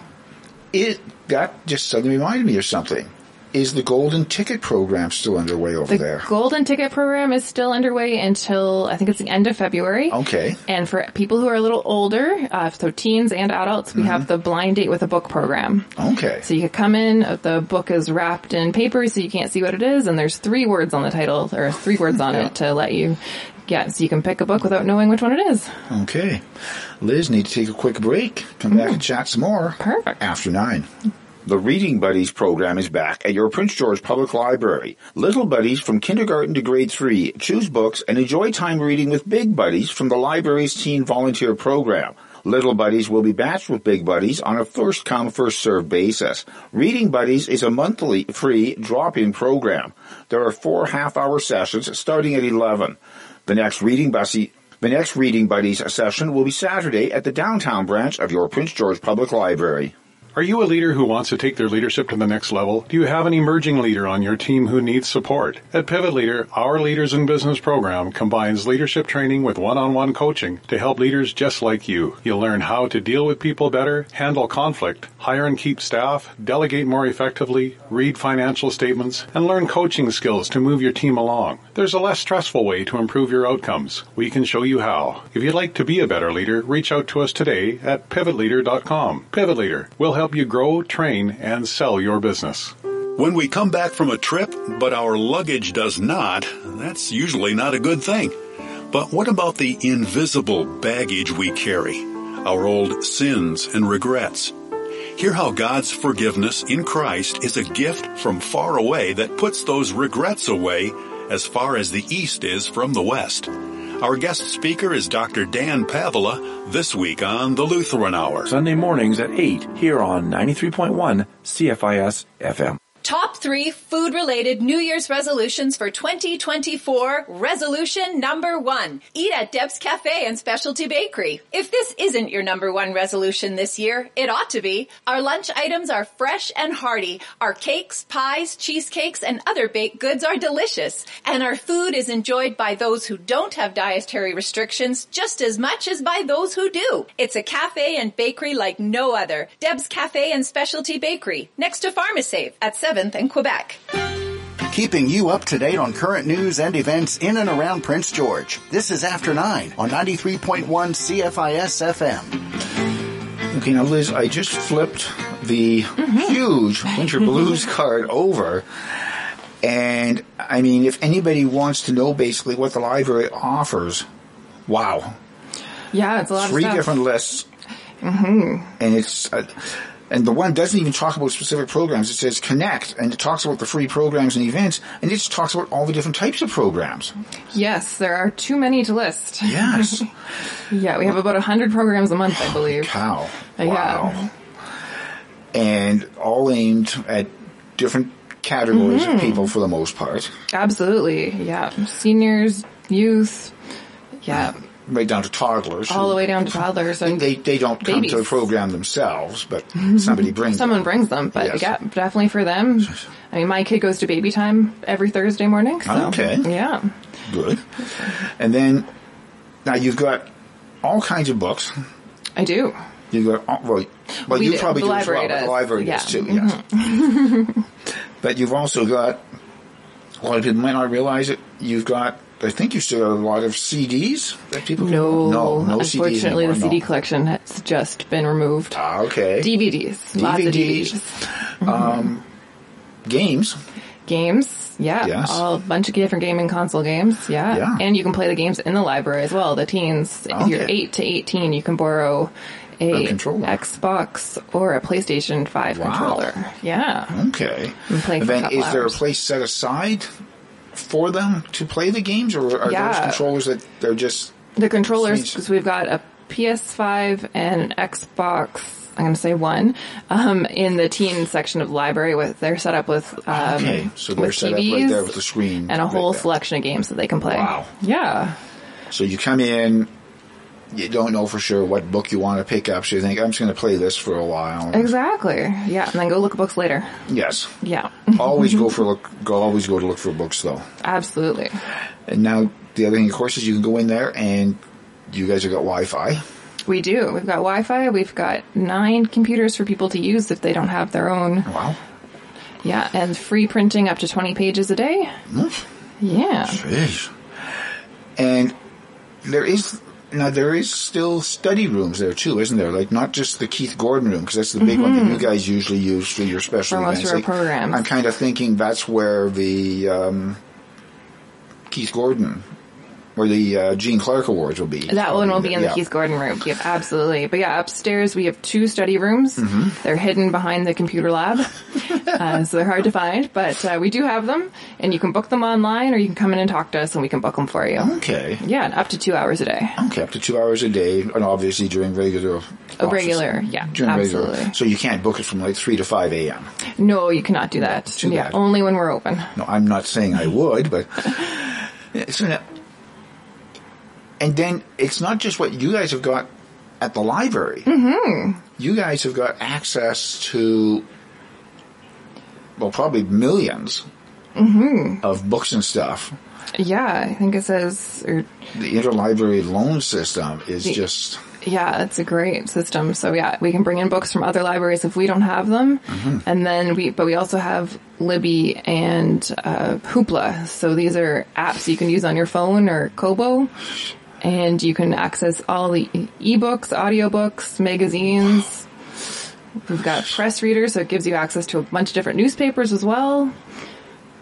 it that just suddenly reminded me of something. Is the golden ticket program still underway over The there? The golden ticket program is still underway until I think it's the end of February. Okay. And for people who are a little older, uh, so teens and adults, we have the blind date with a book program. Okay. So you can come in, uh, the book is wrapped in paper so you can't see what it is, and there's three words on the title, or three words on it to let you get, so you can pick a book without knowing which one it is. Okay. Liz, need to take a quick break. Come back and chat some more. Perfect. After nine. The Reading Buddies program is back at your Prince George Public Library. Little buddies from kindergarten to grade three choose books and enjoy time reading with big buddies from the library's teen volunteer program. Little Buddies will be matched with Big Buddies on a first come, first served basis. Reading Buddies is a monthly free drop-in program. There are four half-hour sessions starting at 11. The next Reading Buddy the next Reading Buddies session will be Saturday at the downtown branch of your Prince George Public Library. Are you a leader who wants to take their leadership to the next level? Do you have an emerging leader on your team who needs support? At Pivot Leader, our Leaders in Business program combines leadership training with one-on-one coaching to help leaders just like you. You'll learn how to deal with people better, handle conflict, hire and keep staff, delegate more effectively, read financial statements, and learn coaching skills to move your team along. There's a less stressful way to improve your outcomes. We can show you how. If you'd like to be a better leader, reach out to us today at pivotleader.com. Pivot Leader will help you grow, train, and sell your business. When we come back from a trip, but our luggage does not, that's usually not a good thing. But what about the invisible baggage we carry? Our old sins and regrets. Hear how God's forgiveness in Christ is a gift from far away that puts those regrets away as far as the East is from the West. Our guest speaker is Dr. Dan Paavola this week on the Lutheran Hour. Sunday mornings at 8 here on 93.1 CFIS FM. Top three food related New Year's resolutions for 2024. Resolution number one. Eat at Deb's Cafe and Specialty Bakery. If this isn't your number one resolution this year, it ought to be. Our lunch items are fresh and hearty. Our cakes, pies, cheesecakes, and other baked goods are delicious. And our food is enjoyed by those who don't have dietary restrictions just as much as by those who do. It's a cafe and bakery like no other. Deb's Cafe and Specialty Bakery, next to Pharmasave at 7th and Quebec. Keeping you up to date on current news and events in and around Prince George. This is After 9 on 93.1 CFIS FM. Okay, now Liz, I just flipped the huge Winter Blues <laughs> card over. And I mean, if anybody wants to know basically what the library offers, wow. Yeah, it's a lot Three of stuff. different lists. hmm And it's, uh, and the one doesn't even talk about specific programs. It says connect and it talks about the free programs and events and it just talks about all the different types of programs. Yes, there are too many to list. Yes. <laughs> yeah, we have about 100 programs a month, I believe. Cow. Wow. Yeah. And all aimed at different categories Mhm. of people for the most part. Absolutely. Yeah. Seniors, youth. Yeah. Right down to toddlers. All who- the way down to toddlers and They, they don't come to the program themselves, but mm-hmm. somebody brings Someone brings them, but Yes. yeah, definitely for them. I mean, my kid goes to baby time every Thursday morning. So, Okay. Yeah. Good. And then, now you've got all kinds of books. I do. You've got, all, well, well We you do. probably The do as well. but The library Yeah. does too, mm-hmm. yes. <laughs> But you've also got, a lot of people might not realize it, you've got I think you still have a lot of CDs that people No, no, no CDs unfortunately, anymore, the CD no. collection has just been removed. Ah, okay. DVDs, lots of DVDs. DVDs. <laughs> Um, games. Games, yeah, Yes. all a bunch of different gaming console games, yeah. Yeah. and you can play the games in the library as well. The teens, if you're eight to eighteen, you can borrow a, A. Xbox or a PlayStation Five Wow. controller. Yeah, Okay. And play And then, is there a place set aside for them to play the games, or are those controllers that they're just the controllers because we've got a PS5 and Xbox. I'm going to say one um, in the teen section of the library. With they're set up with um, okay? So they're set up right there with the screen and a whole right selection of games that they can play. Wow. Yeah. So you come in, you don't know for sure what book you want to pick up, so you think I'm just going to play this for a while. Exactly. Yeah, and then go look at books later. Yes. Yeah. <laughs> always go for look. Go always go to look for books though. Absolutely. And now the other thing, of course, is you can go in there and you guys have got Wi-Fi. We do. We've got Wi-Fi. We've got nine computers for people to use if they don't have their own. Wow. Yeah, and free printing up to 20 pages a day. Yeah. Jeez. And there is now there is still study rooms there too, isn't there? Like not just the Keith Gordon room because that's the big one that you guys usually use for your special Mm-hmm. For most events. of Like, programs. I'm kind of thinking that's where the um, Keith Gordon or the uh, Jeanne Clarke Awards will be. That one will be in the Yeah. Keith Gordon room. Yep, absolutely. But yeah, upstairs we have two study rooms. Mm-hmm. They're hidden behind the computer lab, <laughs> uh, so they're hard to find. But uh, we do have them, and you can book them online, or you can come in and talk to us, and we can book them for you. Okay. Yeah, and up to two hours a day. Okay, up to two hours a day, and obviously during regular. A regular, yeah, during regular. absolutely. So you can't book it from like three to five a.m. No, you cannot do that. yeah, bad. only when we're open. No, I'm not saying I would, but <laughs> so now, and then it's not just what you guys have got at the library. Mm-hmm. You guys have got access to, well, probably 1000000s Mm-hmm. of books and stuff. Yeah, I think it says, or The interlibrary loan system is The- just Yeah, it's a great system. So yeah, we can bring in books from other libraries if we don't have them, Mhm. and then we, but we also have Libby and uh, Hoopla. So these are apps you can use on your phone or Kobo, and you can access all the ebooks, audiobooks, magazines. We've got press readers, so it gives you access to a bunch of different newspapers as well.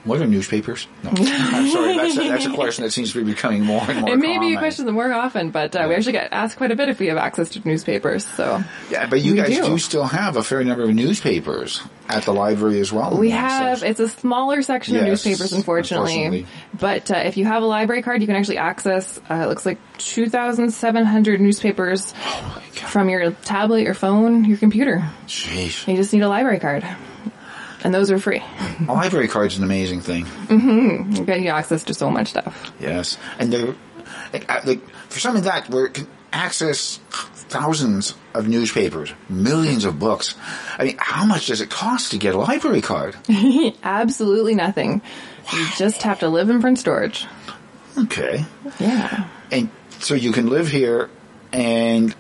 What are newspapers? No, <laughs> I'm sorry. That's a, that's a question that seems to be becoming more and more. it may be a common. question more often, but uh, we actually get asked quite a bit if we have access to newspapers. So Yeah, but you guys do. do. still have a fair number of newspapers at the library as well. We have, it's a smaller section of newspapers, unfortunately. unfortunately. But uh, if you have a library card, you can actually access, uh, it looks like 2,700 newspapers from your tablet, your phone, your computer. Jeez. You just need a library card. And those are free. A <laughs> library card's an amazing thing. hmm You get access to so much stuff. Yes, and they're like, uh, like for something like that where it can access thousands of newspapers, millions of books. I mean, how much does it cost to get a library card? <laughs> Absolutely nothing. You just have to live in Prince George. Okay, Yeah. and so you can live here, and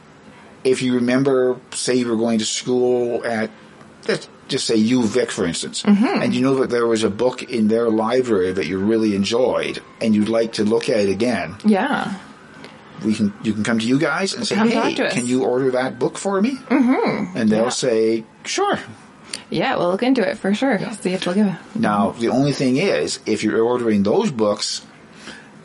if you remember, say you were going to school at just say UVic, for instance, Mhm. and you know that there was a book in their library that you really enjoyed, and you'd like to look at it again. Yeah. we can you can come to you guys and say, Come "Hey, can you order that book for me?" hmm And they'll Yeah. say, "Sure." Yeah, we'll look into it for sure. See if they'll give it. Now, the only thing is, if you're ordering those books,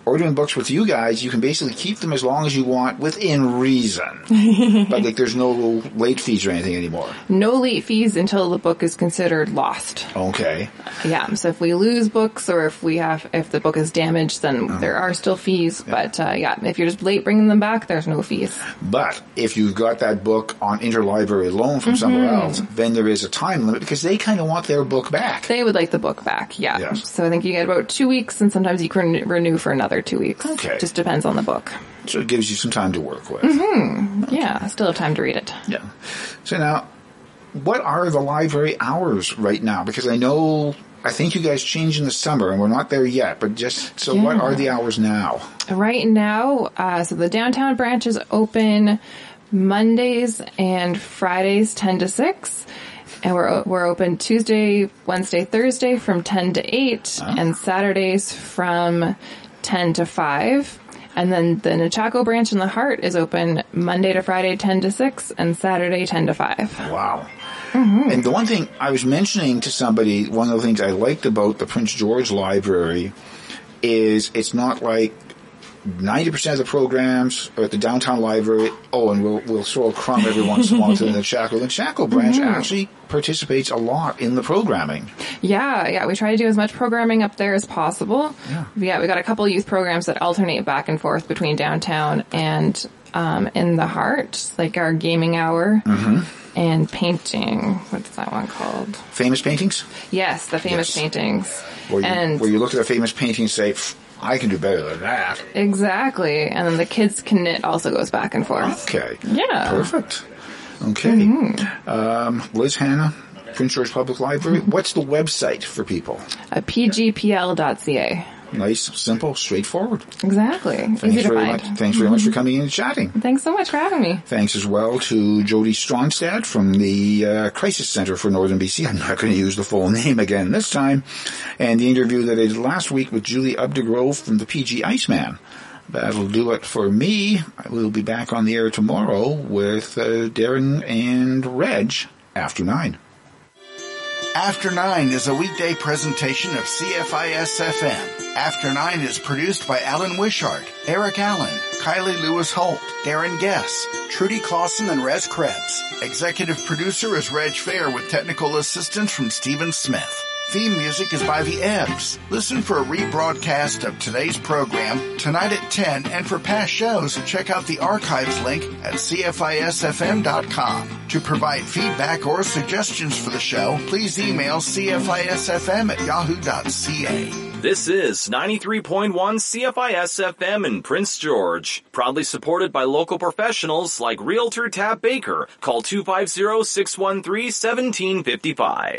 ordering books with you guys, you can basically keep them as long as you want within reason. <laughs> but like, there's no late fees or anything anymore. No late fees until the book is considered lost. Okay. Yeah, so if we lose books or if we have if the book is damaged, then there are still fees. But uh, yeah, if you're just late bringing them back, there's no fees. But if you've got that book on interlibrary loan from somewhere Mhm. else, then there is a time limit because they kind of want their book back. They would like the book back. Yeah. Yes. So I think you get about two weeks, and sometimes you can renew for another two weeks. Okay. Just depends on the book. So it gives you some time to work with. Hmm. Yeah. I still have time to read it. Yeah. So now, what are the library hours right now? Because I know, I think you guys change in the summer, and we're not there yet. But just so, what are the hours now? Right now, uh, so the downtown branch is open Mondays and Fridays, ten to six, and we're we're open Tuesday, Wednesday, Thursday from ten to eight, and Saturdays from 10 to 5. And then the Nechako branch in the Hart is open Monday to Friday, 10 to 6, and Saturday, 10 to 5. Wow. And the one thing I was mentioning to somebody, one of the things I liked about the Prince George Library is it's not like 90% of the programs are at the downtown library. Oh, and we'll, we'll throw a crumb every once in a while to the <laughs> Chaco. The Chaco branch Mhm. actually participates a lot in the programming. Yeah, yeah, we try to do as much programming up there as possible. Yeah. Yeah, we got a couple youth programs that alternate back and forth between downtown and um, in the Hart, like our gaming hour hmm and painting. What's that one called? Famous paintings? Yes, the famous paintings. Where you, and where you look at a famous painting and say, I can do better than that. exactly, and then the kids can knit also goes back and forth. Okay. Yeah. Perfect. Okay. Mm-hmm. Um, Liz Hannah, Prince George Public Library. What's the website for people? At pgpl.ca. Nice, simple, straightforward. Exactly. Thanks Easy to very find. much. Thanks very much for <laughs> coming in and chatting. Thanks so much for having me. Thanks as well to Jody Stronstad from the uh, Crisis Center for Northern BC. I'm not going to use the full <laughs> name again this time. And the interview that I did last week with Julie Updegrove from the PG Iceman. That'll do it for me. I will be back on the air tomorrow with uh, Darren and Reg after nine. After Nine is a weekday presentation of CFIS FM. After Nine is produced by Allan Wishart, Eric Allen, Kylie Lewis Holt, Darren Guess, Trudy Clausen, and Rez Krebs. Executive producer is Reg Fair with technical assistance from Stephen Smith. Theme music is by The Ebbs. Listen for a rebroadcast of today's program tonight at 10 and for past shows, check out the archives link at CFISFM.com. To provide feedback or suggestions for the show, please email CFISFM at yahoo.ca. This is 93.1 CFIS FM in Prince George, proudly supported by local professionals like Realtor Tab Baker. Call 250-613-1755.